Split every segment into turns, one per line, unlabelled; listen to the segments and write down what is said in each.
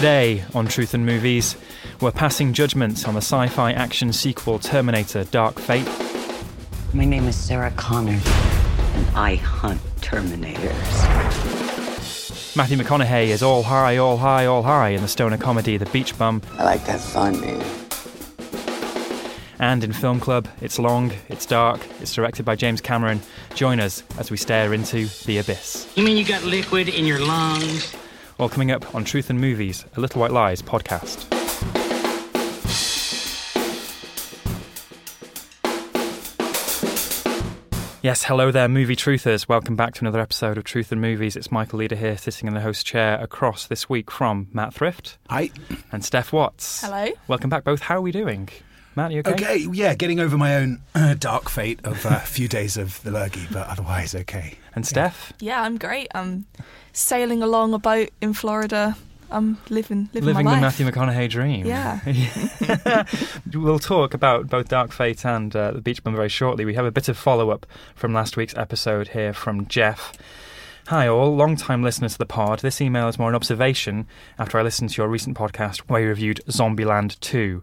Today on Truth and Movies, we're passing judgments on the sci fi action sequel Terminator Dark Fate.
My name is Sarah Connor, and I hunt Terminators.
Matthew McConaughey is all high, all high, all high in the stoner comedy The Beach Bum.
I like that have fun, man.
And in Film Club, it's long, it's dark, it's directed by James Cameron. Join us as we stare into the abyss.
You mean you got liquid in your lungs?
All coming up on Truth and Movies, a Little White Lies podcast. Yes, hello there, movie truthers. Welcome back to another episode of Truth and Movies. It's Michael Leader here, sitting in the host chair across this week from Matt Thrift.
Hi.
And Steph Watts.
Hello.
Welcome back, both. How are we doing? Matt, you okay?
Okay, yeah, getting over my own uh, dark fate of uh, a few days of the lurgy, but otherwise okay.
And Steph?
Yeah, I'm great. I'm sailing along a boat in Florida. I'm living living,
Living
my
the
life.
Matthew McConaughey dream.
Yeah.
we'll talk about both Dark Fate and uh, The Beach Bum very shortly. We have a bit of follow up from last week's episode here from Jeff. Hi, all. Long time listener to the pod. This email is more an observation after I listened to your recent podcast where you reviewed Zombieland 2.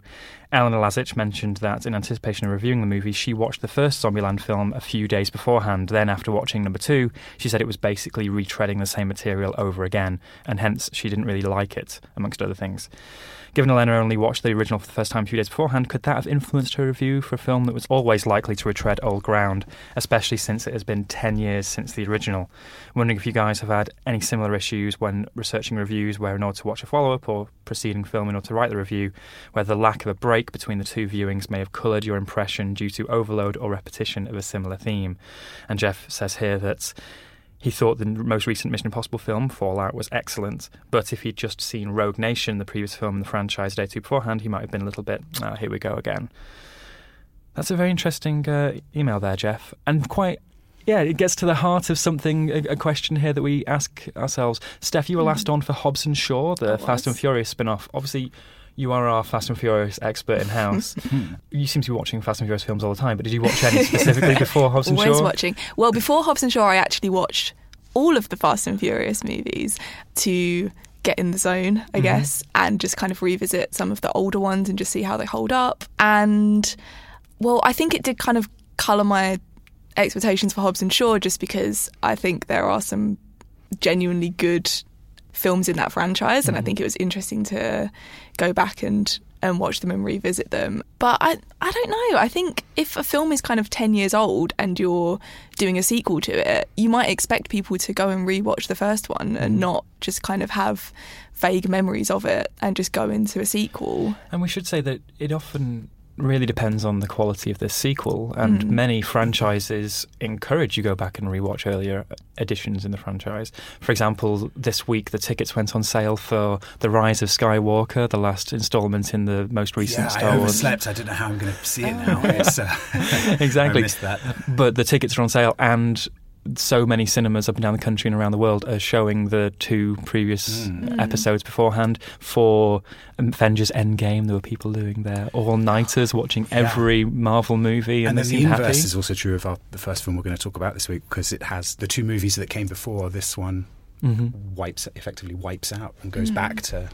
Elena Lazic mentioned that in anticipation of reviewing the movie, she watched the first Zombieland film a few days beforehand. Then, after watching number two, she said it was basically retreading the same material over again, and hence she didn't really like it, amongst other things. Given Elena only watched the original for the first time a few days beforehand, could that have influenced her review for a film that was always likely to retread old ground, especially since it has been 10 years since the original? I'm wondering if you guys have had any similar issues when researching reviews where in order to watch a follow up or preceding film in order to write the review, where the lack of a break between the two viewings may have coloured your impression due to overload or repetition of a similar theme. And Jeff says here that he thought the most recent Mission Impossible film, Fallout, was excellent, but if he'd just seen Rogue Nation, the previous film in the franchise, day two beforehand, he might have been a little bit, ah, here we go again. That's a very interesting uh, email there, Jeff, and quite. Yeah, it gets to the heart of something, a, a question here that we ask ourselves. Steph, you were last on for Hobbs and Shaw, the Fast and. Furious spin off. Obviously, you are our Fast and Furious expert in house. Hmm. you seem to be watching Fast and Furious films all the time, but did you watch any specifically before Hobbs and
Always
Shaw?
watching. Well, before Hobbs and Shaw, I actually watched all of the Fast and Furious movies to get in the zone, I mm-hmm. guess, and just kind of revisit some of the older ones and just see how they hold up. And well, I think it did kind of colour my expectations for Hobbs and Shaw just because I think there are some genuinely good films in that franchise and I mm. think it was interesting to go back and and watch them and revisit them. But I I don't know. I think if a film is kind of 10 years old and you're doing a sequel to it, you might expect people to go and rewatch the first one and mm. not just kind of have vague memories of it and just go into a sequel.
And we should say that it often really depends on the quality of the sequel, and
Mm.
many franchises encourage you go back and rewatch earlier editions in the franchise. For example, this week the tickets went on sale for The Rise of Skywalker, the last installment in the most recent
yeah,
Star
I
Wars.
overslept. I don't know how I'm going to see it now. Uh,
Exactly.
I missed that.
But the tickets are on sale, and so many cinemas up and down the country and around the world are showing the two previous
Mm.
episodes beforehand. For Avengers Endgame, there were people doing their all nighters watching
Yeah.
every Marvel movie, and,
And
they
then the
seemed happy.
inverse is also true of our, the first film we're going to talk about this week because it has the two movies that came before this one
hmm
wipes effectively wipes out and goes back to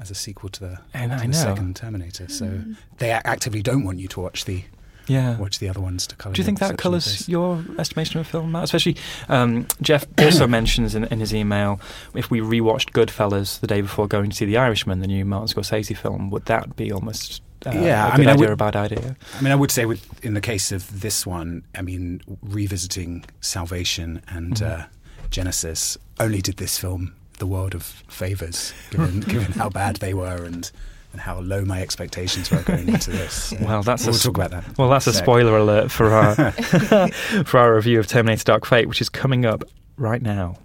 as a sequel to the,
And
to
I
the
know.
second Terminator. So they actively don't want you to watch the
Yeah.
watch the other ones to colour.
Do you think that colours your estimation of a film, Matt? Especially, um, Jeff also mentions in, in his email if we rewatched Goodfellas the day before going to see The Irishman, the new Martin Scorsese film, would that be almost uh,
Yeah,
a
I mean, I
idea
would-
or a bad idea?
I mean, I would say with in the case of this one, I mean, revisiting Salvation and
Mm-hmm.
uh, Genisys only did this film the world of favors, given given how bad they were and. And how low my expectations were going into this. Uh,
Well, that's
we'll
a,
talk about that.
Well, that's a spoiler alert for our for our review of Terminator: Dark Fate, which is coming up right now.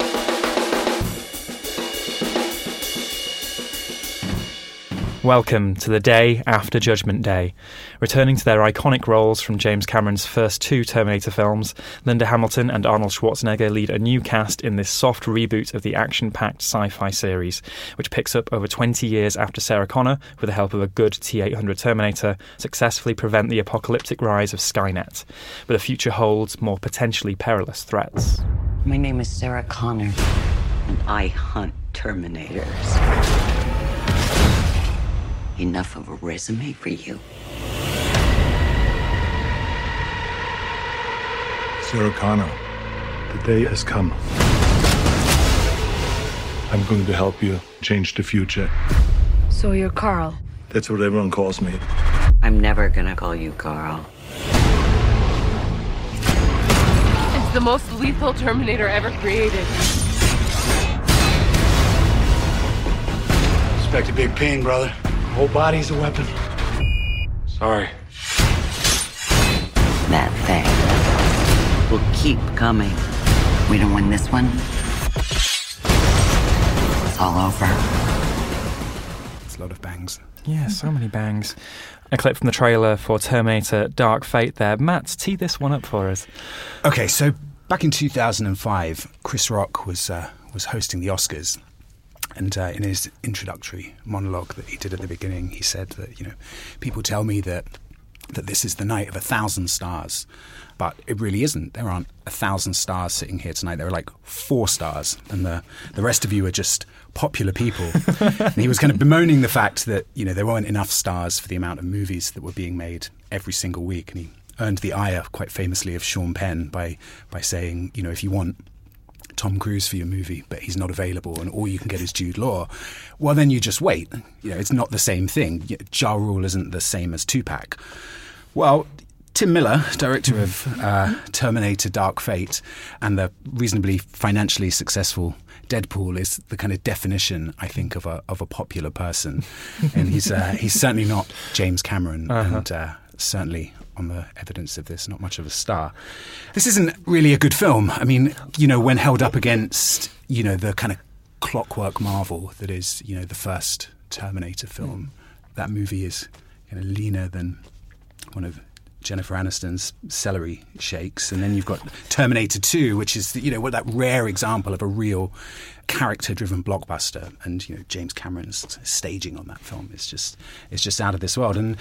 Welcome to the day after Judgment Day. Returning to their iconic roles from James Cameron's first two Terminator films, Linda Hamilton and Arnold Schwarzenegger lead a new cast in this soft reboot of the action packed sci fi series, which picks up over 20 years after Sarah Connor, with the help of a good T 800 Terminator, successfully prevent the apocalyptic rise of Skynet. But the future holds more potentially perilous threats.
My name is Sarah Connor, and I hunt Terminators. Enough of a resume for you.
Sarah Connor, the day has come. I'm going to help you change the future.
So you're Carl.
That's what everyone calls me.
I'm never gonna call you Carl.
It's the most lethal Terminator ever created.
Expect a big pain, brother. Whole body's a weapon. Sorry.
That thing will keep coming. We don't win this one. It's all over.
It's a lot of bangs.
Yeah, so many bangs. A clip from the trailer for Terminator Dark Fate there. Matt, tee this one up for us.
Okay, so back in 2005, Chris Rock was uh, was hosting the Oscars, and uh, in his introductory monologue that he did at the beginning, he said that you know people tell me that that this is the night of a thousand stars, but it really isn't. There aren't a thousand stars sitting here tonight. There are like four stars, and the the rest of you are just popular people. and he was kind of bemoaning the fact that you know there weren't enough stars for the amount of movies that were being made every single week, and he earned the ire quite famously of Sean Penn by by saying, you know, if you want Tom Cruise for your movie, but he's not available, and all you can get is Jude Law. Well, then you just wait. You know, it's not the same thing. Ja Rule isn't the same as Tupac. Well, Tim Miller, director of uh, Terminator: Dark Fate, and the reasonably financially successful Deadpool, is the kind of definition, I think, of a of a popular person, and he's uh, he's certainly not James Cameron,
Uh-huh.
and uh, certainly on the evidence of this, not much of a star. This isn't really a good film. I mean, you know, when held up against, you know, the kind of clockwork marvel that is, you know, the first Terminator film, hmm. that movie is kind of leaner than one of Jennifer Aniston's celery shakes, and then you've got Terminator 2, which is you know what that rare example of a real character-driven blockbuster, and you know James Cameron's staging on that film is just is just out of this world. And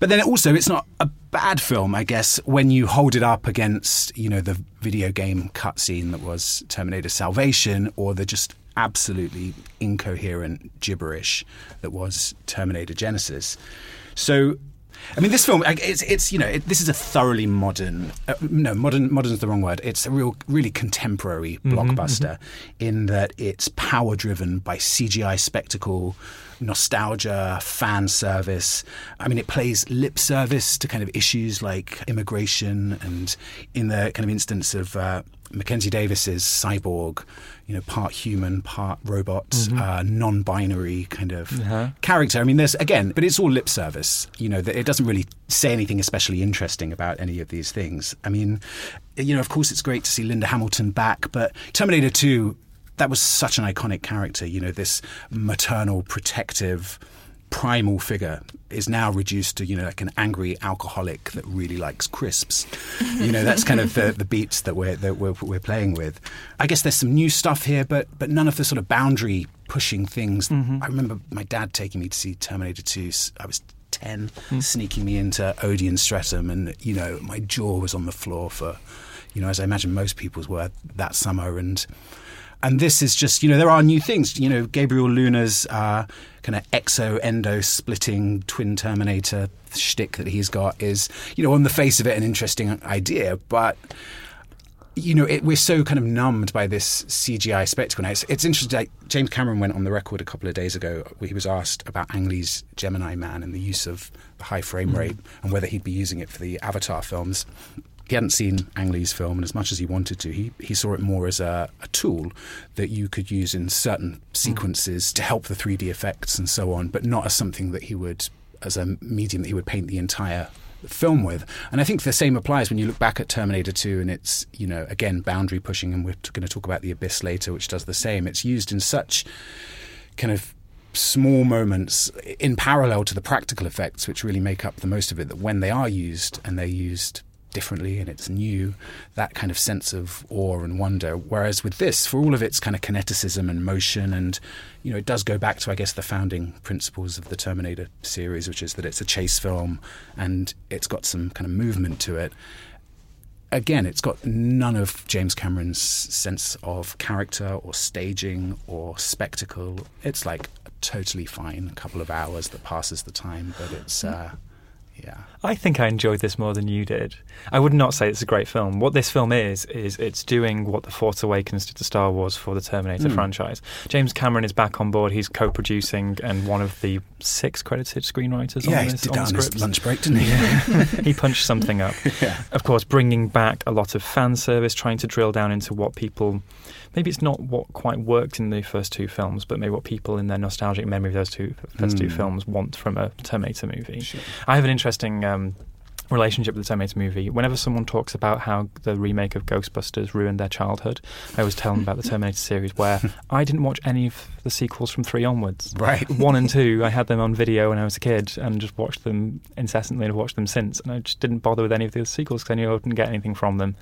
but then also it's not a bad film, I guess, when you hold it up against you know the video game cutscene that was Terminator Salvation, or the just absolutely incoherent gibberish that was Terminator Genisys. So I mean, this film, it's, it's you know, it, this is a thoroughly modern, uh, no, modern, modern is the wrong word. It's a real, really contemporary blockbuster in that it's power driven by CGI spectacle, nostalgia, fan service. I mean, it plays lip service to kind of issues like immigration and in the kind of instance of uh, Mackenzie Davis's cyborg, you know, part human, part robot, uh, non-binary kind of
Uh-huh.
character. I mean, there's again, but it's all lip service. You know, that it doesn't really say anything especially interesting about any of these things. I mean, you know, of course, it's great to see Linda Hamilton back, but Terminator Two, that was such an iconic character. You know, this maternal, protective. Primal figure is now reduced to you know like an angry alcoholic that really likes crisps. You know that's kind of the, the beats that we're that we're, we're playing with. I guess there's some new stuff here, but but none of the sort of boundary pushing things. Mm-hmm. I remember my dad taking me to see Terminator 2. I was 10, hmm. sneaking me into Odeon Streatham, and you know my jaw was on the floor for, you know, as I imagine most people's were that summer. And and this is just, you know, there are new things. You know, Gabriel Luna's uh, kind of exo endo splitting twin Terminator shtick that he's got is, you know, on the face of it, an interesting idea, but you know, it, we're so kind of numbed by this CGI spectacle now. It's, it's interesting. Like, James Cameron went on the record a couple of days ago where he was asked about Ang Lee's Gemini Man and the use of the high frame
Mm.
rate and whether he'd be using it for the Avatar films. He hadn't seen Ang Lee's film, and as much as he wanted to, he, he saw it more as a, a tool that you could use in certain hmm. sequences to help the 3D effects and so on, but not as something that he would, as a medium that he would paint the entire film with. And I think the same applies when you look back at Terminator 2 and it's, you know, again, boundary pushing, and we're going to talk about The Abyss later, which does the same. It's used in such kind of small moments in parallel to the practical effects, which really make up the most of it, that when they are used and they're used differently and it's new, that kind of sense of awe and wonder. Whereas with this, for all of its kind of kineticism and motion, and you know, it does go back to I guess the founding principles of the Terminator series, which is that it's a chase film and it's got some kind of movement to it. Again, it's got none of James Cameron's sense of character or staging or spectacle. It's like a totally fine a couple of hours that passes the time, but it's uh, yeah.
I think I enjoyed this more than you did. I would not say it's a great film. What this film is, is it's doing what The Force Awakens did to Star Wars for the Terminator
Hmm.
franchise. James Cameron is back on board. He's co producing and one of the six credited screenwriters
Yeah,
on
he
this.
did that on his lunch break, didn't he?
he punched something up.
Yeah.
Of course, bringing back a lot of fan service, trying to drill down into what people. Maybe it's not what quite worked in the first two films, but maybe what people in their nostalgic memory of those two first two
Mm.
films want from a Terminator movie. I have an interesting um, relationship with the Terminator movie. Whenever someone talks about how the remake of Ghostbusters ruined their childhood, I always tell them about the Terminator series, where I didn't watch any of the sequels from three onwards.
Right.
One and two, I had them on video when I was a kid and just watched them incessantly and have watched them since. And I just didn't bother with any of the sequels because I knew I wouldn't get anything from them.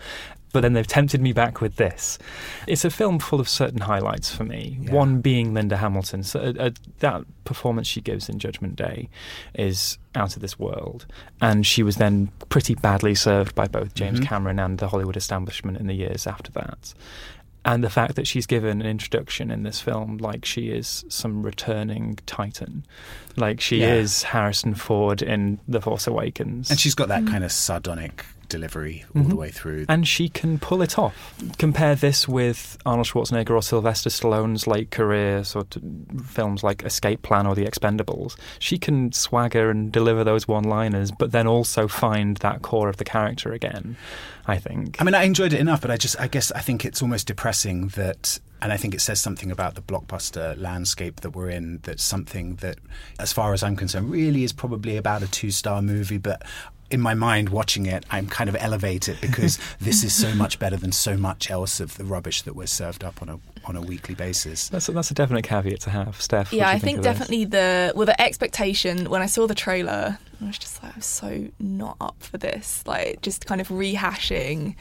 But then they've tempted me back with this. It's a film full of certain highlights for me.
Yeah.
One being Linda Hamilton. So, uh, uh, that performance she gives in Judgment Day is out of this world. And she was then pretty badly served by both James
Mhm.
Cameron and the Hollywood establishment in the years after that. And the fact that she's given an introduction in this film like she is some returning titan, like she
Yeah.
is Harrison Ford in The Force Awakens.
And she's got that kind of sardonic delivery all the
Mhm.
way through.
And she can pull it off. Compare this with Arnold Schwarzenegger or Sylvester Stallone's late career sort of films like Escape Plan or The Expendables. She can swagger and deliver those one-liners, but then also find that core of the character again. I think.
I mean, I enjoyed it enough, but I just, I guess, I think it's almost depressing that, and I think it says something about the blockbuster landscape that we're in. That's something that, as far as I'm concerned, really is probably about a two-star movie, but. In my mind, watching it, I'm kind of elevated because this is so much better than so much else of the rubbish that we're served up on a on a weekly basis.
That's a, that's a definite caveat to have, Steph. what
yeah,
do you
I think
of this?
definitely the well the expectation when I saw the trailer, I was just like, I'm so not up for this. Like just kind of rehashing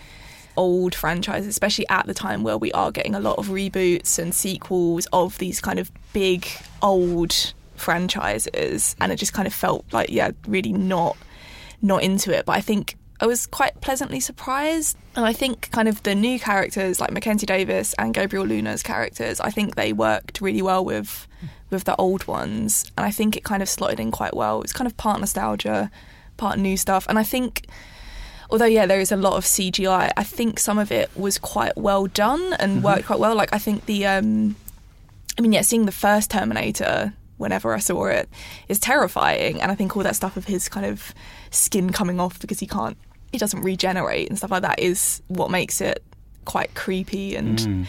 old franchises, especially at the time where we are getting a lot of reboots and sequels of these kind of big old franchises, and it just kind of felt like yeah, really not not into it. But I think I was quite pleasantly surprised. And I think kind of the new characters like Mackenzie Davis and Gabriel Luna's characters, I think they worked really well with with the old ones. And I think it kind of slotted in quite well. It's kind of part nostalgia, part new stuff. And I think although yeah, there is a lot of CGI, I think some of it was quite well done and worked quite well. Like I think the um I mean yeah, seeing the first Terminator whenever I saw it is terrifying and I think all that stuff of his kind of skin coming off because he can't he doesn't regenerate and stuff like that is what makes it quite creepy and
Mm.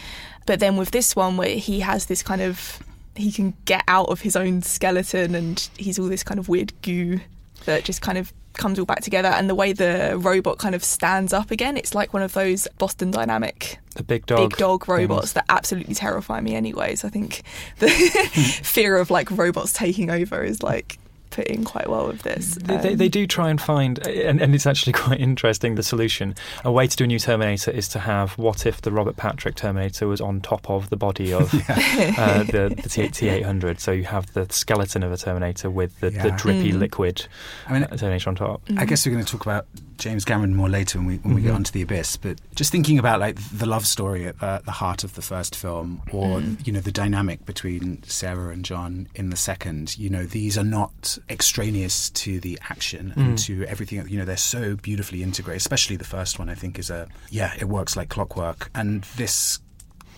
but then with this one where he has this kind of he can get out of his own skeleton and he's all this kind of weird goo that just kind of comes all back together and the way the robot kind of stands up again it's like one of those Boston Dynamic
the big dog,
big dog robots that absolutely terrify me anyways I think the fear of like robots taking over is like put in quite well with this.
They, they,
Um,
they do try and find, and, and it's actually quite interesting. The solution, a way to do a new Terminator, is to have what if the Robert Patrick Terminator was on top of the body of uh, the, the T eight hundred. So you have the skeleton of a Terminator with the, the drippy
Mm.
liquid
I mean,
uh, Terminator on top.
I guess we're going to talk about James Cameron more later when we when we get
Mhm.
onto the abyss. But just thinking about like the love story at uh, the heart of the first film, or you know the dynamic between Sarah and John in the second. You know these are not extraneous to the action and
Mm.
to everything. You know they're so beautifully integrated. Especially the first one, I think is a yeah, it works like clockwork. And this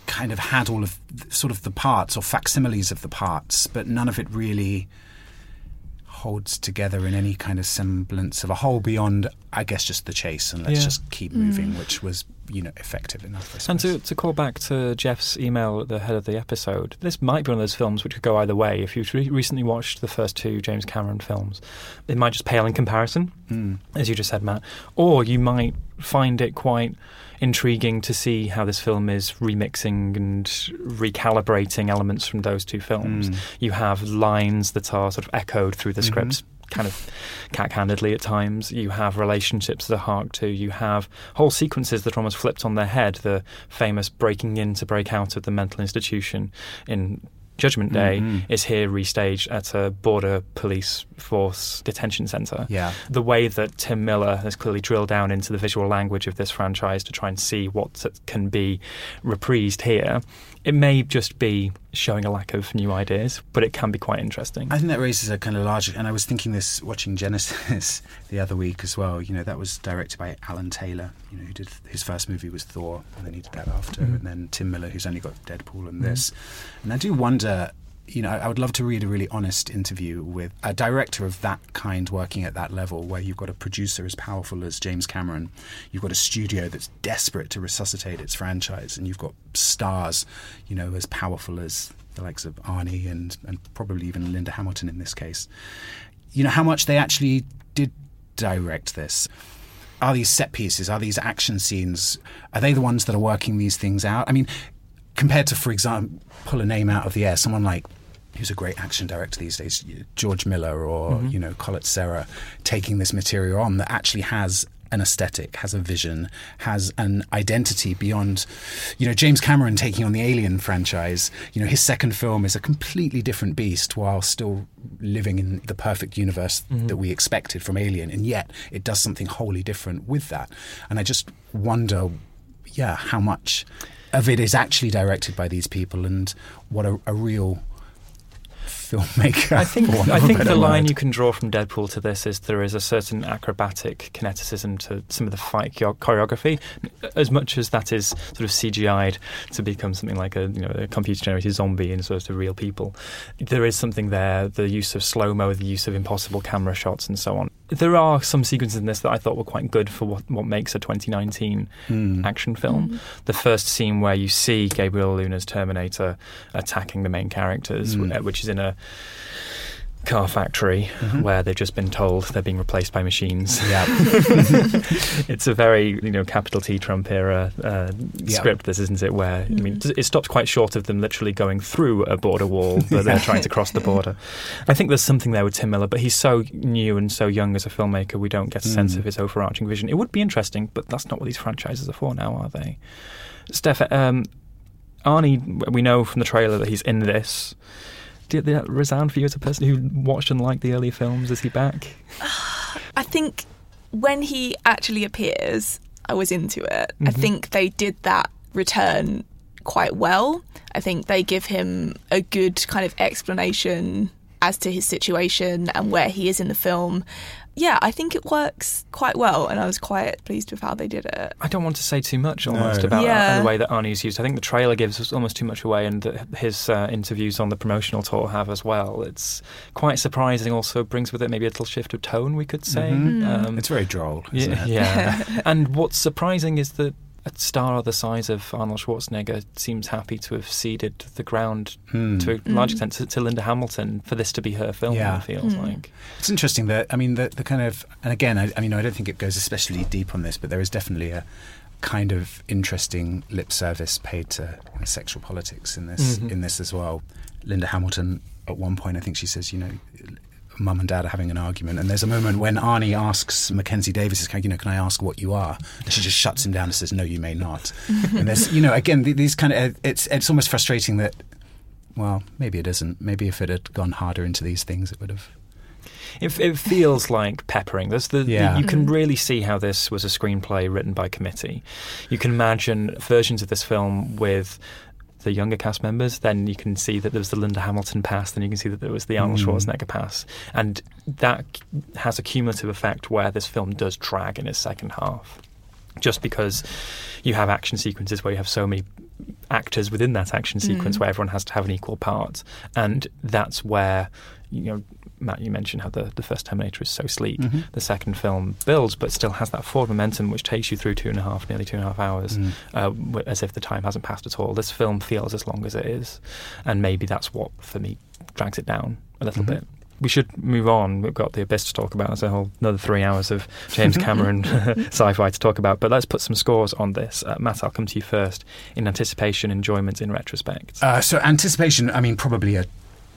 kind of had all of sort of the parts or facsimiles of the parts, but none of it really holds together in any kind of semblance of a whole beyond, I guess, just the chase and let's
Yeah.
just keep moving, which was, you know, effective enough. I
And to, to call back to Jeff's email at the head of the episode, this might be one of those films which could go either way. If you've re- recently watched the first two James Cameron films, it might just pale in comparison,
Mm.
as you just said, Matt. Or you might find it quite intriguing to see how this film is remixing and recalibrating elements from those two films.
Mm.
You have lines that are sort of echoed through the
Mhm.
scripts kind of cack-handedly at times. You have relationships that are hark to. You have whole sequences that are almost flipped on their head. The famous breaking in to break out of the mental institution in Judgment Day
Mhm.
is here restaged at a border police force detention centre.
Yeah.
The way that Tim Miller has clearly drilled down into the visual language of this franchise to try and see what can be reprised here, it may just be showing a lack of new ideas, but it can be quite interesting.
I think that raises a kind of larger, and I was thinking this watching Genisys the other week as well. You know, that was directed by Alan Taylor. You know, who did his first movie was Thor, and then he did that after,
Mhm.
and then Tim Miller, who's only got Deadpool and
Mhm.
this. And I do wonder. You know, I would love to read a really honest interview with a director of that kind working at that level, where you've got a producer as powerful as James Cameron, you've got a studio that's desperate to resuscitate its franchise, and you've got stars, you know, as powerful as the likes of Arnie and, and probably even Linda Hamilton in this case. You know, how much they actually did direct this. Are these set pieces, are these action scenes, are they the ones that are working these things out? I mean, compared to, for example, pull a name out of the air, someone like who's a great action director these days, George Miller or
Mhm.
you know Collet-Serra, taking this material on that actually has an aesthetic, has a vision, has an identity beyond, you know, James Cameron taking on the Alien franchise. You know, his second film is a completely different beast while still living in the perfect universe
Mhm.
that we expected from Alien, and yet it does something wholly different with that. And I just wonder, yeah, how much of it is actually directed by these people, and what a, a real filmmaker.
I think I think the line you can draw from Deadpool to this is there is a certain acrobatic kineticism to some of the fight choreography, as much as that is sort of CGI'd to become something like a you know a computer generated zombie and sort of real people. There is something there. The use of slow mo, the use of impossible camera shots, and so on. There are some sequences in this that I thought were quite good for what what makes a 2019
Hmm.
action film. The first scene where you see Gabriel Luna's Terminator attacking the main characters,
Mm.
which is in a car factory
Mhm.
where they've just been told they're being replaced by machines.
Yeah.
it's a very you know capital T Trump era uh,
Yeah.
script. This isn't it? Where I mean, it stops quite short of them literally going through a border wall, but they're trying to cross the border. I think there's something there with Tim Miller, but he's so new and so young as a filmmaker. We don't get a sense
Mm.
of his overarching vision. It would be interesting, but that's not what these franchises are for now, are they? Steph, um, Arnie, we know from the trailer that he's in this. Did that resound for you as a person who watched and liked the early films? Is he back?
I think when he actually appears, I was into it. I
Mhm.
think they did that return quite well. I think they give him a good kind of explanation as to his situation and where he is in the film. Yeah, I think it works quite well, and I was quite pleased with how they did it.
I don't want to say too much almost
No.
about
Yeah.
the way that Arnie's used. I think the trailer gives us almost too much away, and that his uh, interviews on the promotional tour have as well. It's quite surprising. Also brings with it maybe a little shift of tone, we could say.
Mhm.
Um,
it's very droll, isn't
yeah,
it?
yeah. and what's surprising is that a star the size of Arnold Schwarzenegger seems happy to have ceded the ground
Hmm.
to a large
Mm.
extent to, to Linda Hamilton for this to be her film.
Yeah.
It feels
Mm.
like.
It's interesting that I mean the the kind of and again I, I mean I don't think it goes especially deep on this, but there is definitely a kind of interesting lip service paid to you know, sexual politics in this
Mhm.
in this as well. Linda Hamilton at one point I think she says you know mum and dad are having an argument, and there's a moment when Arnie asks Mackenzie Davis, "Is "You know, can I ask what you are?" And she just shuts him down and says, "No, you may not." and there's, you know, again, these kind of uh, it's it's almost frustrating that. Well, maybe it isn't. Maybe if it had gone harder into these things, it would have.
It, it feels like peppering. There's the,
Yeah.
the you can mm-hmm. really see how this was a screenplay written by committee. You can imagine versions of this film with the younger cast members. Then you can see that there was the Linda Hamilton pass. Then you can see that there was the Arnold
Mm.
Schwarzenegger pass, and that has a cumulative effect where this film does drag in its second half. Just because you have action sequences where you have so many actors within that action sequence
Mm.
where everyone has to have an equal part, and that's where you know. Matt, you mentioned how the, the first Terminator is so sleek.
Mhm.
The second film builds, but still has that forward momentum, which takes you through two and a half, nearly two and a half hours,
Mm.
uh, as if the time hasn't passed at all. This film feels as long as it is, and maybe that's what, for me, drags it down a little
Mhm.
bit. We should move on. We've got the Abyss to talk about. There's a whole another three hours of James Cameron sci-fi to talk about. But let's put some scores on this. Uh, Matt, I'll come to you first. In anticipation, enjoyment, in retrospect.
Uh, so anticipation, I mean, probably a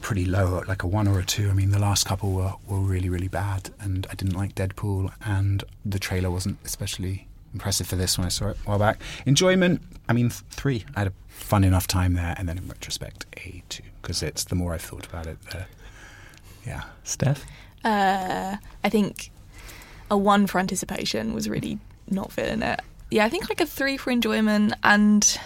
pretty low, like a one or a two. I mean, the last couple were, were really, really bad, and I didn't like Deadpool, and the trailer wasn't especially impressive for this when I saw it a while back. Enjoyment, I mean, th- three. I had a fun enough time there, and then in retrospect, a two, because it's the more I've thought about it, the yeah.
Steph,
Uh, I think a one for anticipation was really not feeling it. Yeah, I think like a three for enjoyment, and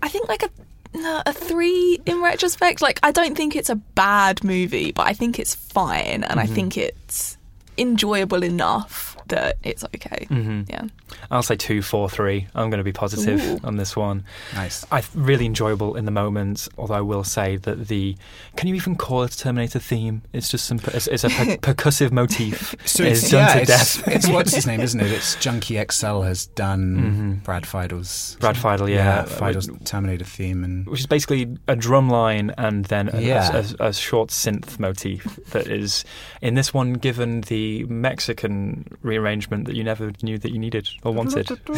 I think like a no, a three in retrospect. Like I don't think it's a bad movie, but I think it's fine, and I
Mhm.
think it's enjoyable enough that it's okay.
Mhm.
Yeah.
I'll say two, four, three. I'm going to be positive
Ooh.
on this one.
Nice.
I really enjoyable in the moment. Although I will say that the can you even call it a Terminator theme? It's just some it's, it's a per- percussive motif.
So
it's,
it's,
done
yeah,
to
it's,
death.
it's what's his name, isn't it? It's Junkie XL has done
Mhm.
Brad Fiedel's
Brad Fiedel, yeah.
Fiedel's Terminator theme, and
which is basically a drum line and then a,
Yeah.
a, a, a short synth motif that is in this one given the Mexican rearrangement that you never knew that you needed or wanted.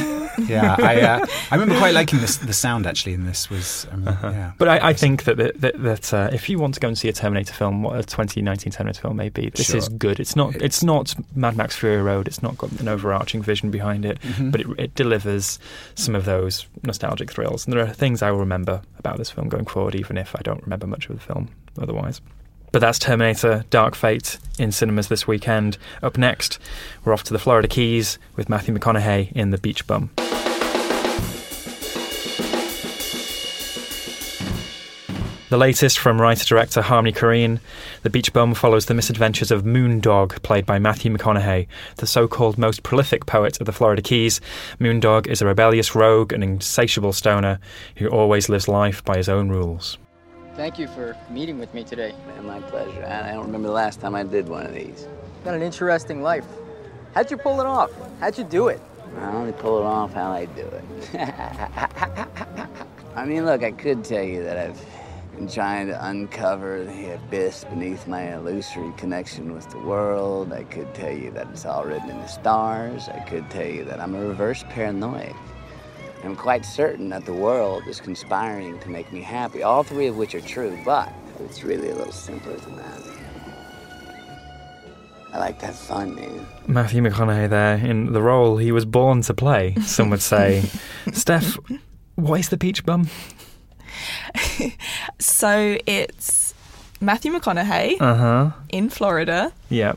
yeah, I uh, I remember quite liking this. The sound actually in this was, I mean,
Uh-huh.
yeah.
But I, I think that that, that, that uh, if you want to go and see a Terminator film, what a 2019 Terminator film may be, this
Sure.
is good. It's not it's not Mad Max Fury Road. It's not got an overarching vision behind it,
Mhm.
but it, it delivers some of those nostalgic thrills. And there are things I will remember about this film going forward, even if I don't remember much of the film otherwise. But that's Terminator Dark Fate in cinemas this weekend. Up next, we're off to the Florida Keys with Matthew McConaughey in The Beach Bum. The latest from writer director Harmony Korine, The Beach Bum follows the misadventures of Moondog, played by Matthew McConaughey, the so called most prolific poet of the Florida Keys. Moondog is a rebellious rogue and insatiable stoner who always lives life by his own rules.
Thank you for meeting with me today.
Man, my pleasure. I don't remember the last time I did one of these.
Got an interesting life. How'd you pull it off? How'd you do it?
I only pull it off how I do it. I mean, look, I could tell you that I've been trying to uncover the abyss beneath my illusory connection with the world. I could tell you that it's all written in the stars. I could tell you that I'm a reverse paranoid. I'm quite certain that the world is conspiring to make me happy, all three of which are true, but it's really a little simpler than that. I like that have fun, man.
Matthew McConaughey there in the role he was born to play, some would say. Steph, what is The peach Bum?
So it's Matthew McConaughey
Uh huh.
in Florida
Yeah.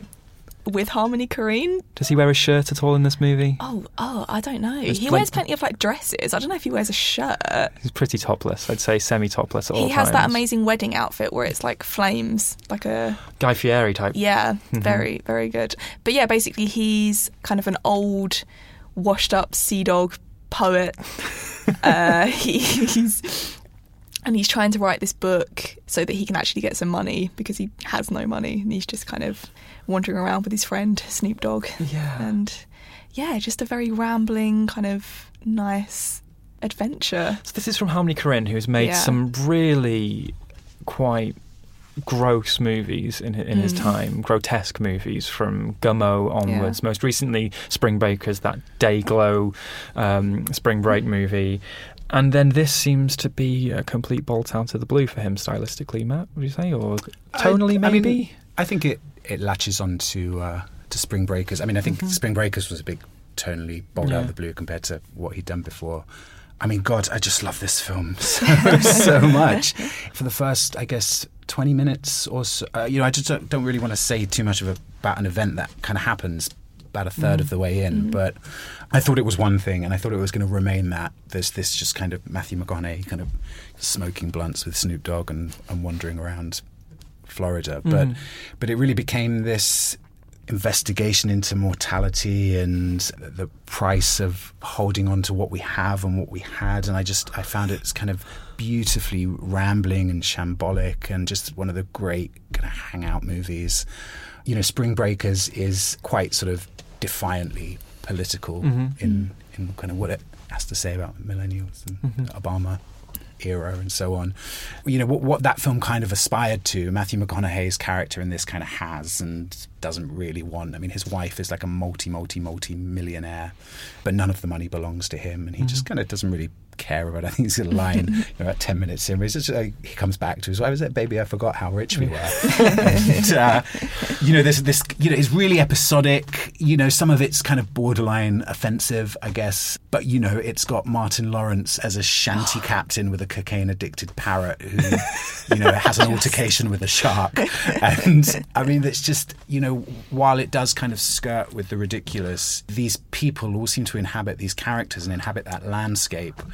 With Harmony Korine.
Does he wear a shirt at all in this movie?
Oh, oh, I don't know.
It's
he wears plenty of like dresses. I don't know if he wears a shirt.
He's pretty topless. I'd say semi topless at all
He has that amazing wedding outfit where it's like flames, like a
Guy Fieri type.
yeah,
Mhm.
very very good. But yeah, basically he's kind of an old, washed up sea dog poet. uh, he, he's and he's trying to write this book so that he can actually get some money because he has no money and he's just kind of wandering around with his friend Snoop Dogg.
Yeah.
And yeah, just a very rambling kind of nice adventure.
So this is from Harmony Korine, who's made
Yeah.
some really quite gross movies in in his
Mm.
time, grotesque movies from Gummo onwards. Most recently, Spring Breakers, that day glow um, spring break movie. And then this seems to be a complete bolt out of the blue for him stylistically, Matt, would you say? Or tonally,
I, I
maybe?
mean, I think it, it latches on to, uh, to Spring Breakers. I mean, I think Spring Breakers was a big tonally bolt out of the blue compared to what he'd done before. I mean, God, I just love this film so, so much. For the first, I guess, 20 minutes or so, uh, you know, I just don't, don't really want to say too much of a, about an event that kind of happens about a third
Mm.
of the way in,
Mhm.
but I thought it was one thing, and I thought it was going to remain that. There's this just kind of Matthew McConaughey kind of smoking blunts with Snoop Dogg and, and wandering around Florida, but
Mhm.
but it really became this investigation into mortality and the price of holding on to what we have and what we had and I just I found it kind of beautifully rambling and shambolic and just one of the great kind of hangout movies you know Spring Breakers is quite sort of defiantly political
Mhm.
in in kind of what it has to say about millennials and
Mhm.
Obama era and so on. You know what what that film kind of aspired to. Matthew McConaughey's character in this kind of has and doesn't really want. I mean, his wife is like a multi multi multi millionaire, but none of the money belongs to him, and he just
Mhm.
kind of doesn't really care about. It. I think he's a line you know, about ten minutes in. He's just, uh, he comes back to his wife. Was it, baby? I forgot how rich we were. and, uh, you know, this this you know is really episodic. You know, some of it's kind of borderline offensive, I guess. But you know, it's got Martin Lawrence as a shanty captain with a cocaine addicted parrot who, you know, has an altercation with a shark. And I mean, it's just you know, while it does kind of skirt with the ridiculous, these people all seem to inhabit these characters and inhabit that landscape.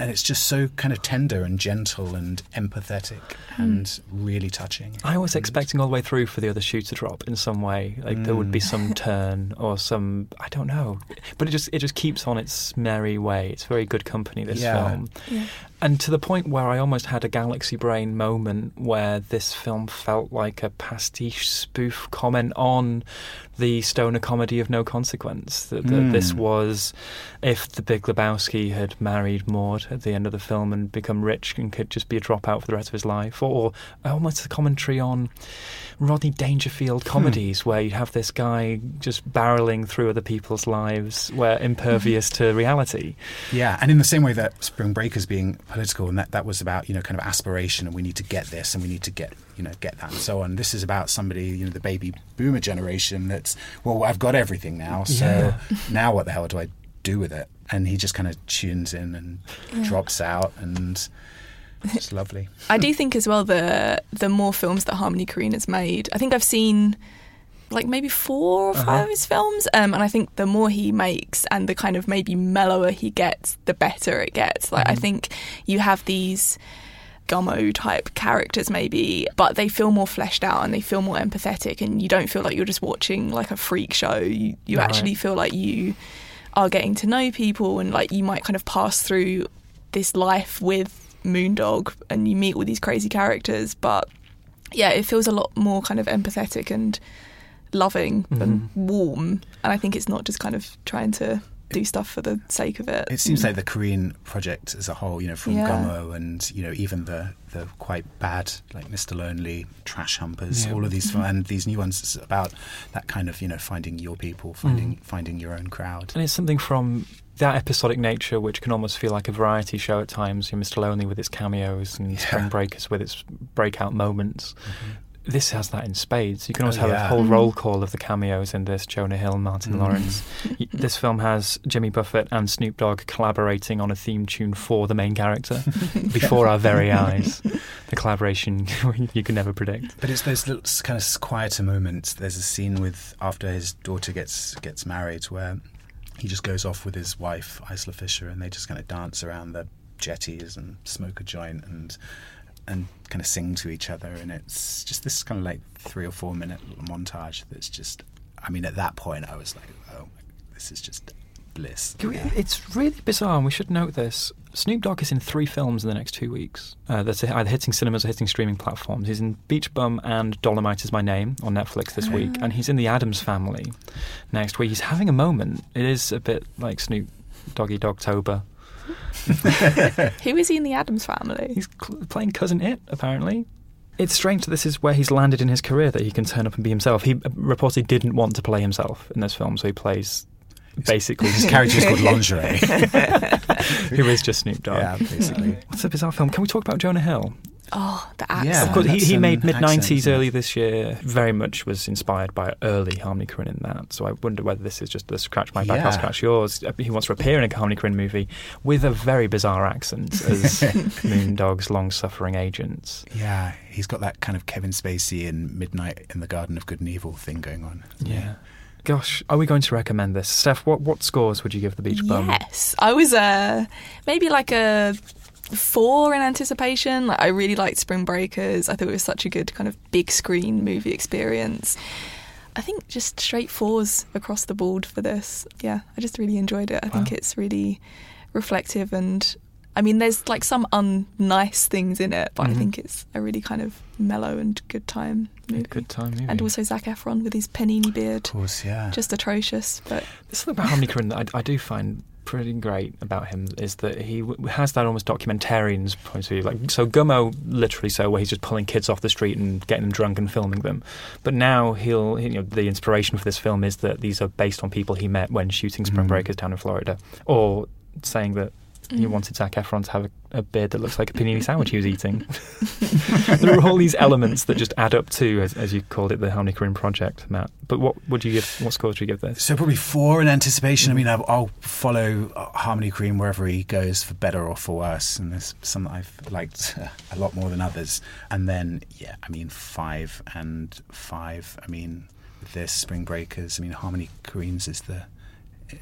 And it's just so kind of tender and gentle and empathetic and really touching.
I was expecting all the way through for the other shoe to drop in some way. Like there would be
Mm.
some turn or some I don't know, but it just it just keeps on its merry way. It's very good company. This
Yeah.
film,
Yeah.
and to the point where I almost had a galaxy brain moment where this film felt like a pastiche spoof comment on the stoner comedy of No Consequence. That, that
Mm.
this was if the Big Lebowski had married Maud at the end of the film and become rich and could just be a dropout for the rest of his life, or almost a commentary on Rodney Dangerfield hmm. comedies where you have this guy just barreling through other people's lives, where impervious to reality.
Yeah, and in the same way that Spring Breakers being political, and that, that was about you know kind of aspiration, and we need to get this, and we need to get you know get that, and so on. This is about somebody you know the baby boomer generation that's well, I've got everything now, so
Yeah.
now what the hell do I do with it? And he just kind of tunes in and
Yeah.
drops out, and it's lovely.
I do think as well the the more films that Harmony Korine has made, I think I've seen like maybe four or 5
Uh-huh.
of his films, um, and I think the more he makes and the kind of maybe mellower he gets, the better it gets. Like I
Mhm.
think you have these gummo type characters maybe but they feel more fleshed out and they feel more empathetic and you don't feel like you're just watching like a freak show you, you
Right.
actually feel like you are getting to know people and like you might kind of pass through this life with Moondog and you meet all these crazy characters, but yeah, it feels a lot more kind of empathetic and loving and mm-hmm. warm. And I think it's not just kind of trying to do stuff for the sake of it.
It seems mm. like the Korine project as a whole, you know, from
Yeah.
Gummo and you know even the the quite bad like Mr. Lonely, Trash Humpers,
Yeah.
all of these mm-hmm. and these new ones is about that kind of you know finding your people, finding mm. finding your own crowd.
And it's something from that episodic nature which can almost feel like a variety show at times. You know, Mr. Lonely with its cameos and Spring Breakers with its breakout moments. Mm-hmm. This has that in spades. You can also
Oh,
have a whole
Mhm.
roll call of the cameos in this Jonah Hill, Martin
Mm.
Lawrence. This film has Jimmy Buffett and Snoop Dogg collaborating on a theme tune for the main character before our very eyes. The collaboration you can never predict.
But it's those little kind of quieter moments. There's a scene with after his daughter gets gets married where he just goes off with his wife Isla Fisher, and they just kind of dance around the jetties and smoke a joint and and kind of sing to each other. And it's just this kind of like three or four minute little montage that's just. I mean, at that point, I was like, oh, this is just bliss.
We- It's really bizarre, and we should note this. Snoop Dogg is in three films in the next two weeks. Uh, that's either hitting cinemas or hitting streaming platforms. He's in Beach Bum and Dolomite is My Name on Netflix this week, and he's in The Addams Family next week. He's having a moment. It is a bit like Snoop Doggy Dogtober.
Who is he in the Addams family?
He's cl- playing Cousin It, apparently. It's strange that this is where he's landed in his career, that he can turn up and be himself. He uh, reportedly didn't want to play himself in this film, so he plays basically
His character is called Lingerie.
who is just Snoop Dogg.
Yeah, basically.
What's a bizarre film? Can we talk about Jonah Hill?
Oh, the accent.
Yeah.
Of course, he, he made mid
accent,
'90s
isn't
early this year. Very much was inspired by early Harmony Korine in that. So I wonder whether this is just the scratch my back, I'll
Yeah.
scratch yours. Uh, He wants to appear in a Harmony Korine movie with a very bizarre accent as Moondog's long-suffering agent.
Yeah, he's got that kind of Kevin Spacey in Midnight in the Garden of Good and Evil thing going on.
Yeah. Gosh, are we going to recommend this, Steph? What what scores would you give the Beach Bum?
Yes, I was uh, maybe like a four in anticipation. Like, I really liked Spring Breakers. I thought it was such a good kind of big screen movie experience. I think just straight fours across the board for this. Yeah, I just really enjoyed it. I think it's really reflective and. I mean, there's like some unnice things in it, but I
Mhm.
think it's a really kind of mellow and good time movie.
Good time movie.
And also Zac Efron with his panini beard.
Of course, yeah.
Just atrocious, but
This thing about Harmony Korine that I, I do find pretty great about him is that he w- has that almost documentarian's point of view. Like so, Gummo literally so where he's just pulling kids off the street and getting them drunk and filming them. But now he'll, you know, the inspiration for this film is that these are based on people he met when shooting Spring
Mhm.
Breakers down in Florida, or saying that. He
Mm.
wanted Zac Efron to have a, a beard that looks like a panini sandwich he was eating. there are all these elements that just add up to, as, as you called it, the Harmony Korine project, Matt. But what would you give? What score would you give this?
So probably four in anticipation. I mean, I'll, I'll follow uh, Harmony Korine wherever he goes, for better or for worse. And there's some that I've liked uh, a lot more than others. And then, yeah, I mean, five and five. I mean, with this Spring Breakers. I mean, Harmony Korine's is the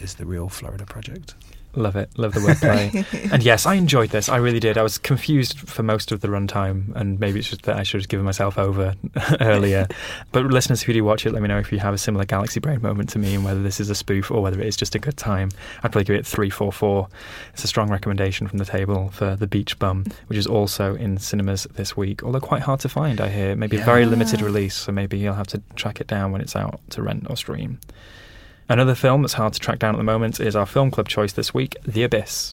is the real Florida project.
Love it. Love the wordplay. and yes, I enjoyed this. I really did. I was confused for most of the runtime, and maybe it's just that I should have given myself over earlier. But listeners, if you do watch it, let me know if you have a similar Galaxy Brain moment to me and whether this is a spoof or whether it is just a good time. I'd probably give it 344. It's a strong recommendation from the table for The Beach Bum, which is also in cinemas this week, although quite hard to find, I hear. Maybe a very limited release, so maybe you'll have to track it down when it's out to rent or stream. Another film that's hard to track down at the moment is our film club choice this week, The Abyss.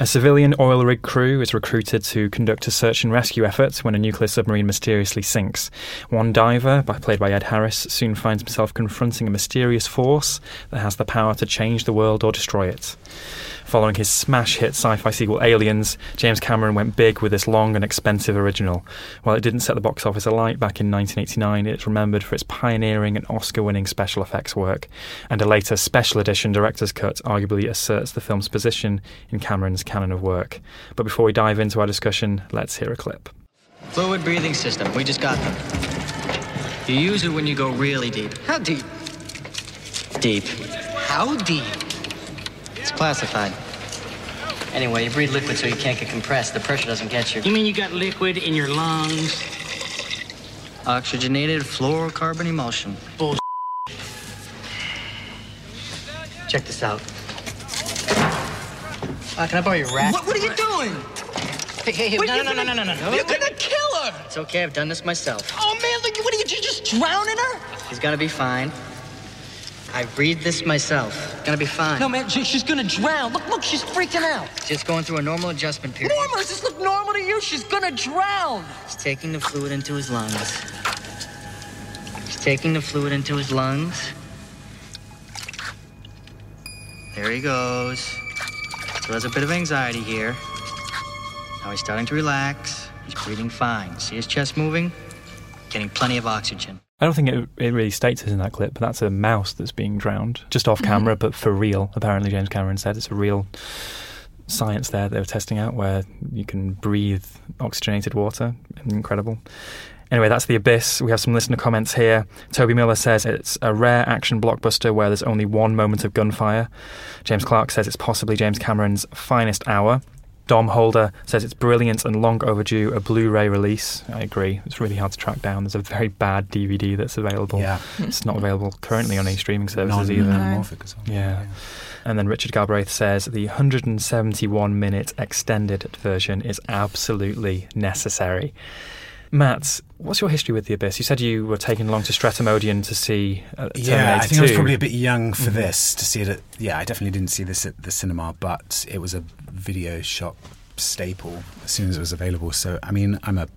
A civilian oil rig crew is recruited to conduct a search and rescue effort when a nuclear submarine mysteriously sinks. One diver, played by Ed Harris, soon finds himself confronting a mysterious force that has the power to change the world or destroy it. Following his smash hit sci fi sequel Aliens, James Cameron went big with this long and expensive original. While it didn't set the box office alight back in 1989, it's remembered for its pioneering and Oscar winning special effects work. And a later special edition director's cut arguably asserts the film's position in Cameron's canon of work. But before we dive into our discussion, let's hear a clip.
Fluid breathing system. We just got them. You use it when you go really deep. How deep? Deep. How deep? It's classified.
Anyway, you breathe liquid so you can't get compressed. The pressure doesn't get you.
You mean you got liquid in your lungs? Oxygenated fluorocarbon emulsion.
Bullshit. Check this out. Uh, can I borrow your rat?
What, what are you doing?
Hey, hey, hey, no, no, no, no,
gonna-
no, no, no.
You're gonna kill her!
It's okay, I've done this myself.
Oh man, look, what are you, you just drowning her?
She's gonna be fine. I breathed this myself. Gonna be fine.
No man, she, she's gonna drown. Look, look, she's freaking out.
Just going through a normal adjustment period.
Normal, does this look normal to you? She's gonna drown.
He's taking the fluid into his lungs. He's taking the fluid into his lungs. There he goes. Still has a bit of anxiety here. Now he's starting to relax. He's breathing fine. See his chest moving? Getting plenty of oxygen.
I don't think it, it really states it in that clip, but that's a mouse that's being drowned, just off mm-hmm. camera, but for real. Apparently, James Cameron said it's a real science there they were testing out where you can breathe oxygenated water. Incredible. Anyway, that's The Abyss. We have some listener comments here. Toby Miller says it's a rare action blockbuster where there's only one moment of gunfire. James Clark says it's possibly James Cameron's finest hour. Dom Holder says it's brilliant and long overdue, a Blu ray release. I agree. It's really hard to track down. There's a very bad DVD that's available.
Yeah.
It's not available currently on any streaming services either.
non-morphic.
Yeah. And then Richard Galbraith says the 171 minute extended version is absolutely necessary. Matt, what's your history with The Abyss? You said you were taken along to Stratomodian to see uh,
Yeah, I think I was probably a bit young for
Mhm.
this to see it. At, yeah, I definitely didn't see this at the cinema, but it was a video shop staple as soon as it was available. So, I mean, I'm a,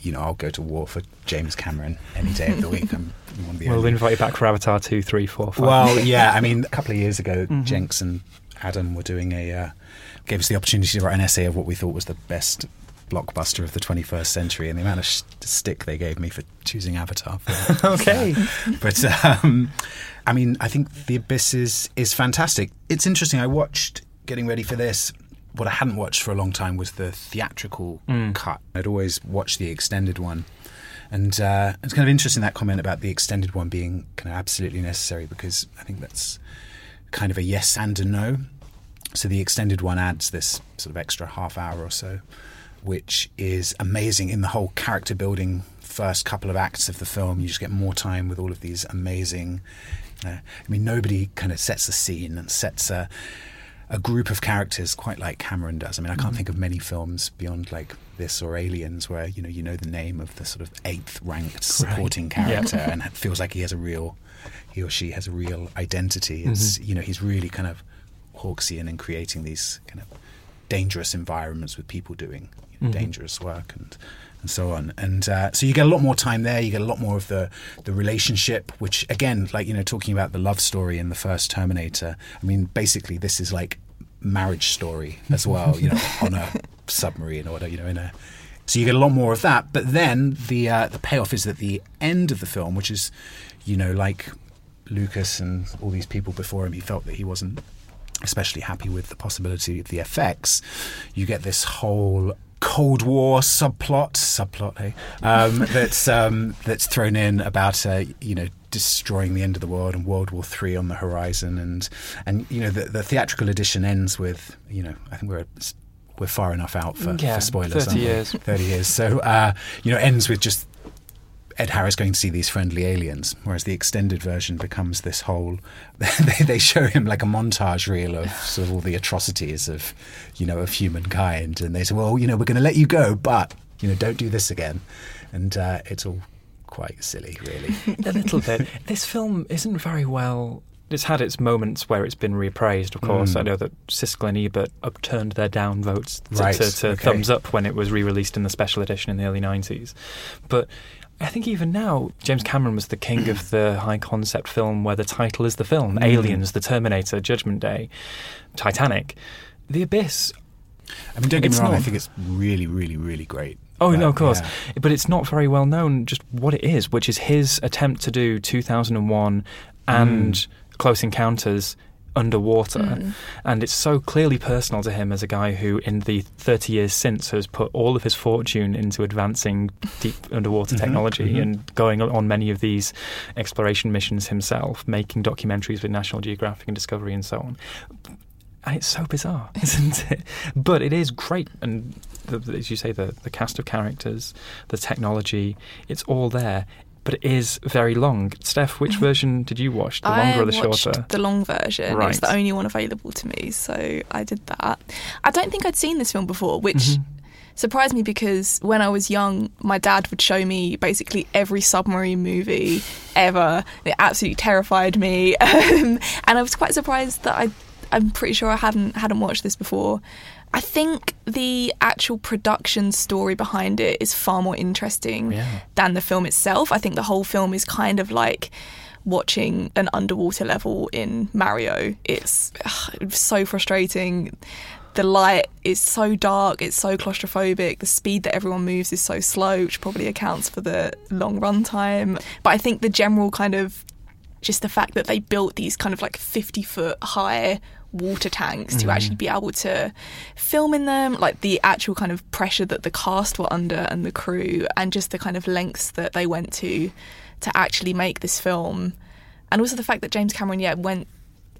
you know, I'll go to war for James Cameron any day of the week. I'm one of the
We'll
only-
invite you back for Avatar 2, 3, 4, 5.
Well, yeah, I mean, a couple of years ago,
Mhm.
Jenks and Adam were doing a, uh, gave us the opportunity to write an essay of what we thought was the best blockbuster of the 21st century, and the amount of sh- stick they gave me for choosing Avatar. For.
Okay.
but um, I mean, I think The Abyss is is fantastic. It's interesting. I watched getting ready for this. What I hadn't watched for a long time was the theatrical
Mm.
cut. I'd always watched the extended one. And uh, it's kind of interesting that comment about the extended one being kind of absolutely necessary because I think that's kind of a yes and a no. So the extended one adds this sort of extra half hour or so, which is amazing in the whole character building first couple of acts of the film. You just get more time with all of these amazing. Uh, I mean, nobody kind of sets a scene and sets a a group of characters quite like Cameron does. I mean, I can't
Mhm.
think of many films beyond like this or Aliens where you know you know the name of the sort of eighth ranked supporting
Yeah.
character and it feels like he has a real he or she has a real identity. It's
Mhm.
you know he's really kind of Hawksian in creating these kind of dangerous environments with people doing you know,
Mhm.
dangerous work and and so on. And uh, so you get a lot more time there. You get a lot more of the the relationship, which again, like you know, talking about the love story in the first Terminator. I mean, basically, this is like marriage story as well. You know, on a submarine or whatever. You know, in a so you get a lot more of that. But then the uh, the payoff is at the end of the film, which is, you know, like Lucas and all these people before him, he felt that he wasn't especially happy with the possibility of the effects. You get this whole Cold War subplot, subplot, hey, um, that's um, that's thrown in about uh, you know destroying the end of the world and World War Three on the horizon, and and you know the, the theatrical edition ends with you know I think we're we're far enough out for,
Yeah,
for spoilers.
30
aren't we?
years.
thirty years. So uh, you know ends with just Ed Harris going to see these friendly aliens, whereas the extended version becomes this whole. they, they show him like a montage reel of sort of all the atrocities of, you know, of humankind, and they say, "Well, you know, we're going to let you go, but you know, don't do this again," and uh, it's all quite silly, really.
a little bit. This film isn't very well. It's had its moments where it's been reappraised, of course.
Mm.
I know that Siskel and Ebert upturned their down votes to,
Right,
to, to
okay.
thumbs up when it was re released in the special edition in the early 90s. But I think even now, James Cameron was the king of the high concept film where the title is the film
Mm.
Aliens, The Terminator, Judgment Day, Titanic. The Abyss.
I mean, don't get me wrong. I think it's really, really, really great.
Oh
But,
no, of course,
yeah.
but it's not very well known just what it is, which is his attempt to do 2001 and
Mm.
Close Encounters underwater,
Mm.
and it's so clearly personal to him as a guy who, in the 30 years since, has put all of his fortune into advancing deep underwater
Mhm,
technology
mhm.
and going on- many of these exploration missions himself, making documentaries with National Geographic and Discovery and so on. and it's so bizarre, isn't it? But it is great, and the- as you say, the the cast of characters, the technology, it's all there. But it is very long. Steph, which version did you watch? The longer.
I
or the
watched
shorter?
the long version.
Right.
It's the only one available to me, so I did that. I don't think I'd seen this film before, which
Mm-hmm.
surprised me because when I was young, my dad would show me basically every submarine movie ever. It absolutely terrified me, um, and I was quite surprised that I. I'm pretty sure I hadn't hadn't watched this before. I think the actual production story behind it is far more interesting
Yeah.
than the film itself. I think the whole film is kind of like watching an underwater level in Mario. It's, ugh, so frustrating. The light is so dark, it's so claustrophobic. The speed that everyone moves is so slow, which probably accounts for the long run time. But I think the general kind of just the fact that they built these kind of like 50 foot high water tanks to
Mhm.
actually be able to film in them, like the actual kind of pressure that the cast were under and the crew, and just the kind of lengths that they went to to actually make this film. And also the fact that James Cameron, yeah, went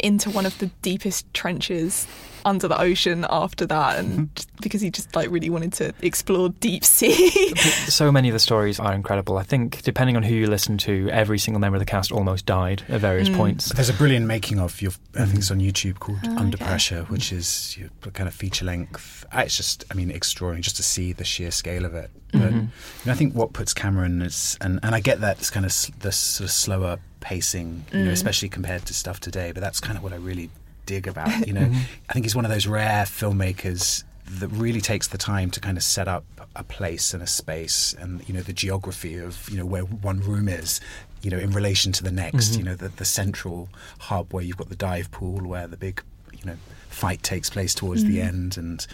into one of the deepest trenches under the ocean after that, and because he just like really wanted to explore deep sea.
so many of the stories are incredible. I think, depending on who you listen to, every single member of the cast almost died at various
Mm.
points.
There's a brilliant making of your, I think it's on YouTube called
Oh,
Under
okay.
Pressure, which is your kind of feature length. Uh, It's just, I mean, extraordinary just to see the sheer scale of it. But
Mhm.
you know, I think what puts Cameron is, and, and I get that it's kind of s- the sort of slower pacing, you know,
Mm.
especially compared to stuff today. But that's kind of what I really dig about. You know,
Mm-hmm.
Mhm.
I think he's one of those rare filmmakers that really takes the time to kind of set up a place and a space and you know the geography of you know where one room is you know in relation to the next
Mhm.
you know the, the central hub where you've got the dive pool where the big you know fight takes place towards the
Mhm.
end and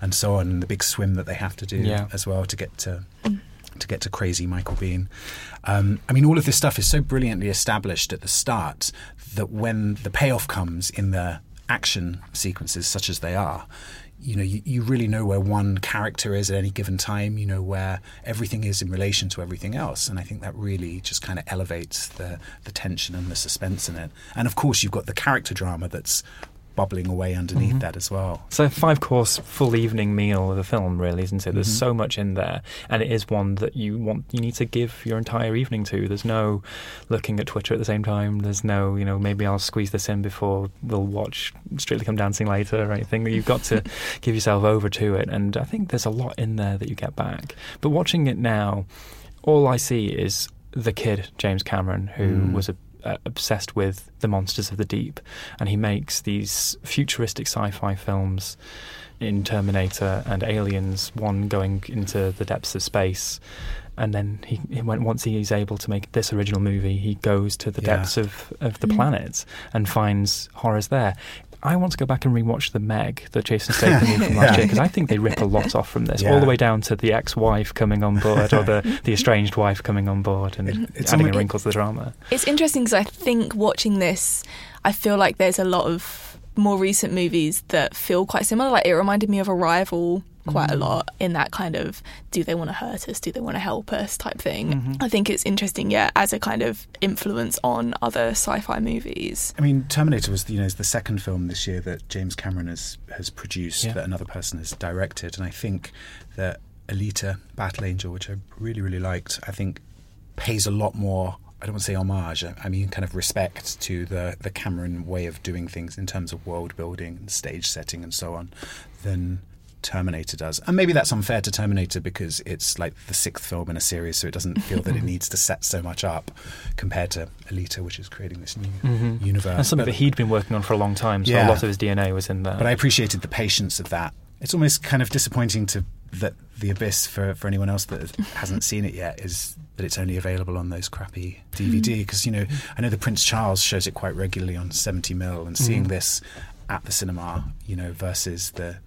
and so on and the big swim that they have to do
Yeah.
as well to get to to get to crazy Michael Biehn. Um, I mean, all of this stuff is so brilliantly established at the start that when the payoff comes in the action sequences, such as they are, you know, you, you really know where one character is at any given time. You know where everything is in relation to everything else, and I think that really just kind of elevates the the tension and the suspense in it. And of course, you've got the character drama that's bubbling away underneath
Mhm.
that as well.
So five course full evening meal of a film, really, isn't it? There's
Mhm.
so much in there, and it is one that you want you need to give your entire evening to. There's no looking at Twitter at the same time. There's no, you know, maybe I'll squeeze this in before we'll watch Strictly Come Dancing later or anything. You've got to give yourself over to it, and I think there's a lot in there that you get back. But watching it now, all I see is the kid James Cameron, who
Mm.
was a uh, obsessed with the monsters of the deep, and he makes these futuristic sci-fi films in Terminator and Aliens, one going into the depths of space. And then he, he went, once he is able to make this original movie, he goes to the
Yeah.
depths of, of the
Mm.
planet and finds horrors there. I want to go back and rewatch the Meg, the Jason Statham movie from last
Yeah.
year, because I think they rip a lot off from this,
Yeah.
all the way down to the ex-wife coming on board or the, the estranged wife coming on board and
It's
adding
almo-
a wrinkle to the drama.
It's interesting because I think watching this, I feel like there's a lot of more recent movies that feel quite similar. Like it reminded me of Arrival quite a
Mm.
lot in that kind of do they want to hurt us, do they want to help us type thing.
Mhm.
I think it's interesting, yeah, as a kind of influence on other sci-fi movies.
I mean, Terminator was you know is the second film this year that James Cameron has has produced
Yeah.
that another person has directed, and I think that Alita: Battle Angel, which I really really liked, I think pays a lot more. I don't want to say homage. I- I mean, kind of respect to the the Cameron way of doing things in terms of world building and stage setting and so on, than Terminator does. And maybe that's unfair to Terminator because it's like the sixth film in a series, so it doesn't feel that it needs to set so much up compared to Alita, which is creating this new
Mhm.
universe.
And something
But-
that he'd been working on for a long time, so
Yeah.
a lot of his DNA was in there.
but I appreciated the patience of that. It's almost kind of disappointing to that the abyss for, for anyone else that hasn't seen it yet is that it's only available on those crappy DVD because you know I know the Prince Charles shows it quite regularly on 70 mil and seeing
Mhm.
this at the cinema you know versus the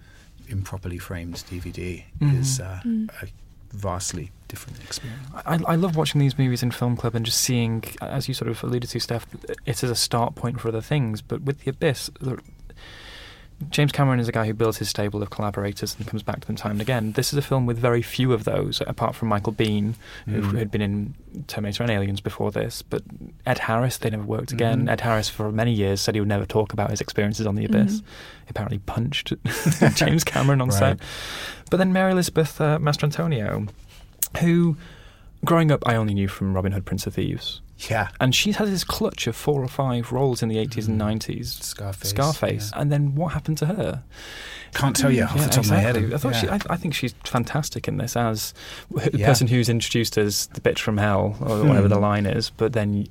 improperly framed DVD
Mhm.
is uh,
Mm.
a vastly different experience.
I, I love watching these movies in film club and just seeing, as you sort of alluded to, Steph, it is a start point for other things. But with the Abyss, the, James Cameron is a guy who builds his stable of collaborators and comes back to them time and again. This is a film with very few of those, apart from Michael Biehn, who
Mm.
had been in Terminator and Aliens before this. But Ed Harris, they never worked again.
Mhm.
Ed Harris, for many years, said he would never talk about his experiences on The Abyss.
Mhm.
He apparently punched James Cameron on
Right.
set. But then Mary Elizabeth uh, Mastrantonio, who, growing up, I only knew from Robin Hood, Prince of Thieves.
Yeah.
And she had this clutch of four or five roles in the 80s and 90s.
Scarface,
Scarface. And then what happened to her?
Can't tell you off the top of my head.
I thought she. I, I think she's fantastic in this as the
Yeah.
person who's introduced as the bitch from hell or whatever the
Hmm.
line is, but then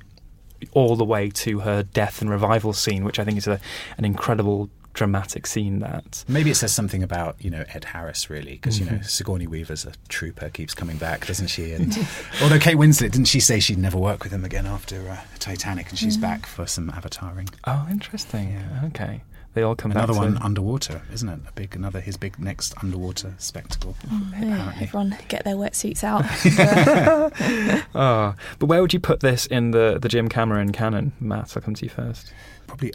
all the way to her death and revival scene, which I think is a, an incredible dramatic scene. That
Maybe it says something about you know Ed Harris really because you know
Mhm.
Sigourney Weaver's a trooper keeps coming back doesn't she and although Kate Winslet didn't she say she'd never work with him again after uh, Titanic and she's
Mm.
back for some avataring
oh, interesting. Okay, they all come
another
back.
one
To,
underwater isn't it a big another his big next underwater spectacle
Yeah, everyone get their wetsuits out.
oh, but where would you put this in the the Jim Cameron canon, Matt? I'll come to you first.
probably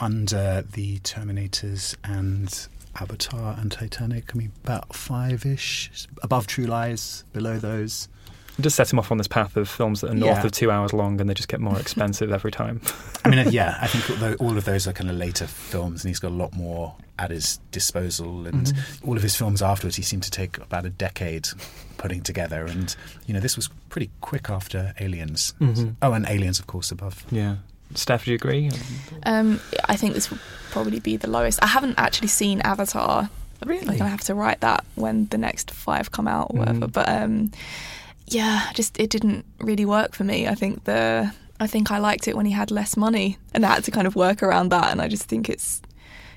under the Terminators and Avatar and Titanic I mean about five ish above True Lies below those
It just set him off on this path of films that are north
Yeah.
of two hours long, and they just get more expensive every time.
I mean, uh, yeah, I think all of those are kind of later films, and he's got a lot more at his disposal. And
Mhm.
all of his films afterwards, he seemed to take about a decade putting together. And you know, this was pretty quick after Aliens.
Mhm.
Oh, and Aliens, of course, above.
Yeah. Steph, do you agree?
Um, I think this will probably be the lowest. I haven't actually seen Avatar.
Really?
I'm gonna have to write that when the next five come out or whatever.
Mhm.
But um, yeah, just it didn't really work for me. I think the I think I liked it when he had less money, and I had to kind of work around that. And I just think it's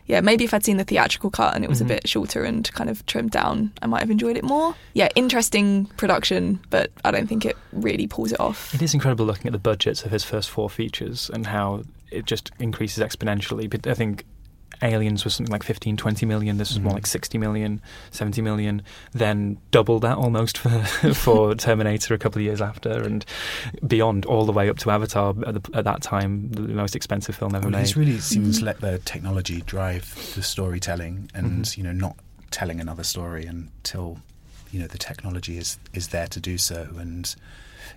yeah, maybe if I'd seen the theatrical cut and it was
Mhm.
a bit shorter and kind of trimmed down, I might have enjoyed it more. Yeah, interesting production, but I don't think it really pulls it off.
It is incredible looking at the budgets of his first four features and how it just increases exponentially. But I think Aliens was something like 15, 20 million. This was more
Mhm.
like 60 million, 70 million. Then double that almost for, for Terminator a couple of years after and beyond, all the way up to Avatar at, the, at that time, the most expensive film ever
Well,
made.
he's really seems to let the technology drive the storytelling, and
Mhm.
you know, not telling another story until you know the technology is is there to do so. And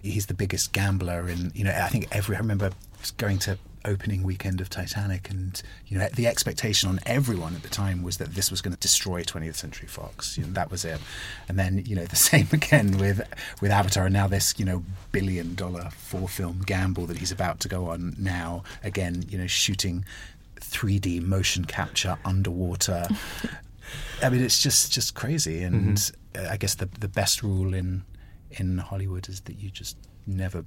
he's the biggest gambler in you know. I think every I remember going to opening weekend of Titanic, and you know the expectation on everyone at the time was that this was going to destroy 20th Century Fox. You know, that was it. And then you know the same again with with Avatar, and now this you know billion dollar four film gamble that he's about to go on now. Again, you know, shooting 3D motion capture underwater. I mean, it's just just crazy, and uh, I guess the the best rule in in Hollywood is that you just never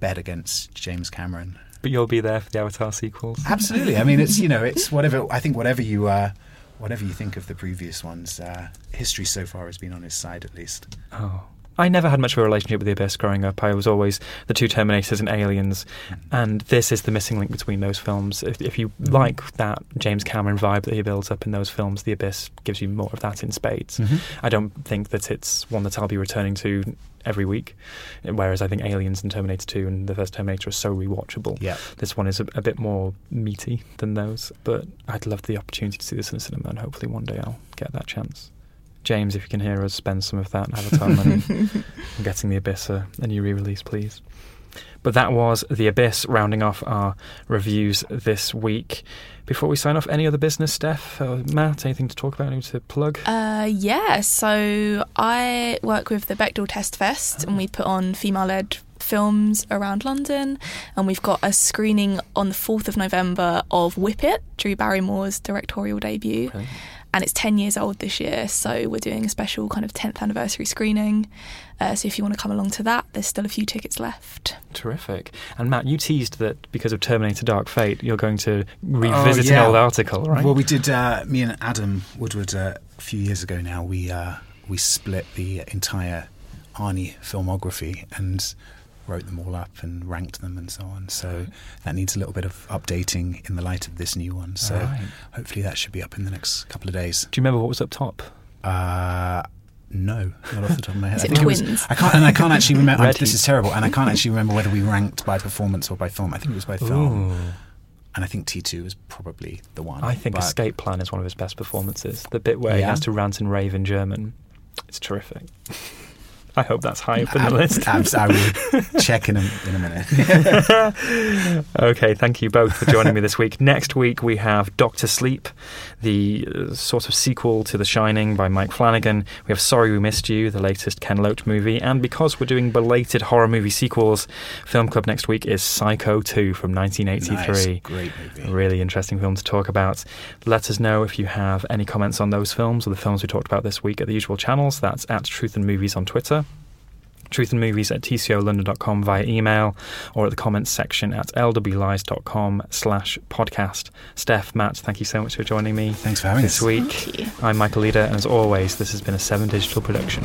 bet against James Cameron.
But you'll be there for the Avatar sequels.
Absolutely. I mean, it's you know, it's whatever. I think whatever you uh, whatever you think of the previous ones, uh, history so far has been on his side at least.
Oh. I never had much of a relationship with the Abyss growing up. I was always the two Terminators and Aliens, and this is the missing link between those films. If, if you like that James Cameron vibe that he builds up in those films, The Abyss gives you more of that in spades.
Mhm.
I don't think that it's one that I'll be returning to every week, whereas I think Aliens and Terminator 2 and the first Terminator are so rewatchable.
Yeah.
This one is a, a bit more meaty than those, but I'd love the opportunity to see this in the cinema, and hopefully one day I'll get that chance. James, if you can hear us, spend some of that Avatar money on getting The Abyss a, a new re-release, please. But that was The Abyss, rounding off our reviews this week. Before we sign off, any other business, Steph, uh, Matt, anything to talk about, anything to plug?
Uh, yeah, so I work with the Bechdel Test Fest and we put on female led films around London. And we've got a screening on the 4th of November of Whip It, Drew Barrymore's directorial debut. And it's 10 years old this year, so we're doing a special kind of 10th anniversary screening. Uh, so if you want to come along to that, there's still a few tickets left.
Terrific. And Matt, you teased that because of Terminator Dark Fate, you're going to revisit
Oh, yeah.
an old article, right?
Well, we did. Uh, me and Adam Woodward uh, a few years ago now. We uh, we split the entire Arnie filmography and wrote them all up and ranked them and so on. So that needs a little bit of updating in the light of this new one. So
Right.
hopefully that should be up in the next couple of days.
Do you remember what was up top?
Uh, no, not off the top of my head.
Is
I
it
was-
twins?
I can't, and I can't actually remember.
Red
this is terrible, and I can't actually remember whether we ranked by performance or by film. I think it was by film.
Ooh.
and I think T2 is probably the one.
I think
But-
Escape Plan is one of his best performances. The bit where he has to rant and rave in German. It's terrific. I hope that's high up in the list.
abs- I will check in a, in a minute.
okay, thank you both for joining me this week. Next week we have Doctor Sleep, the uh, sort of sequel to The Shining by Mike Flanagan. We have Sorry We Missed You, the latest Ken Loach movie, and because we're doing belated horror movie sequels, Film Club next week is Psycho 2 from 1983.
Nice, great movie.
Really interesting film to talk about. Let us know if you have any comments on those films or the films we talked about this week at the usual channels. That's at Truth and Movies on Twitter. Truth and Movies at tcolondon.com via email or at the comments section at lwlies.com slash podcast. Steph, Matt, thank you so much for joining me.
Thanks for having
this
us.
week.
Thank you.
I'm Michael Leader, and as always, this has been a Seven Digital production.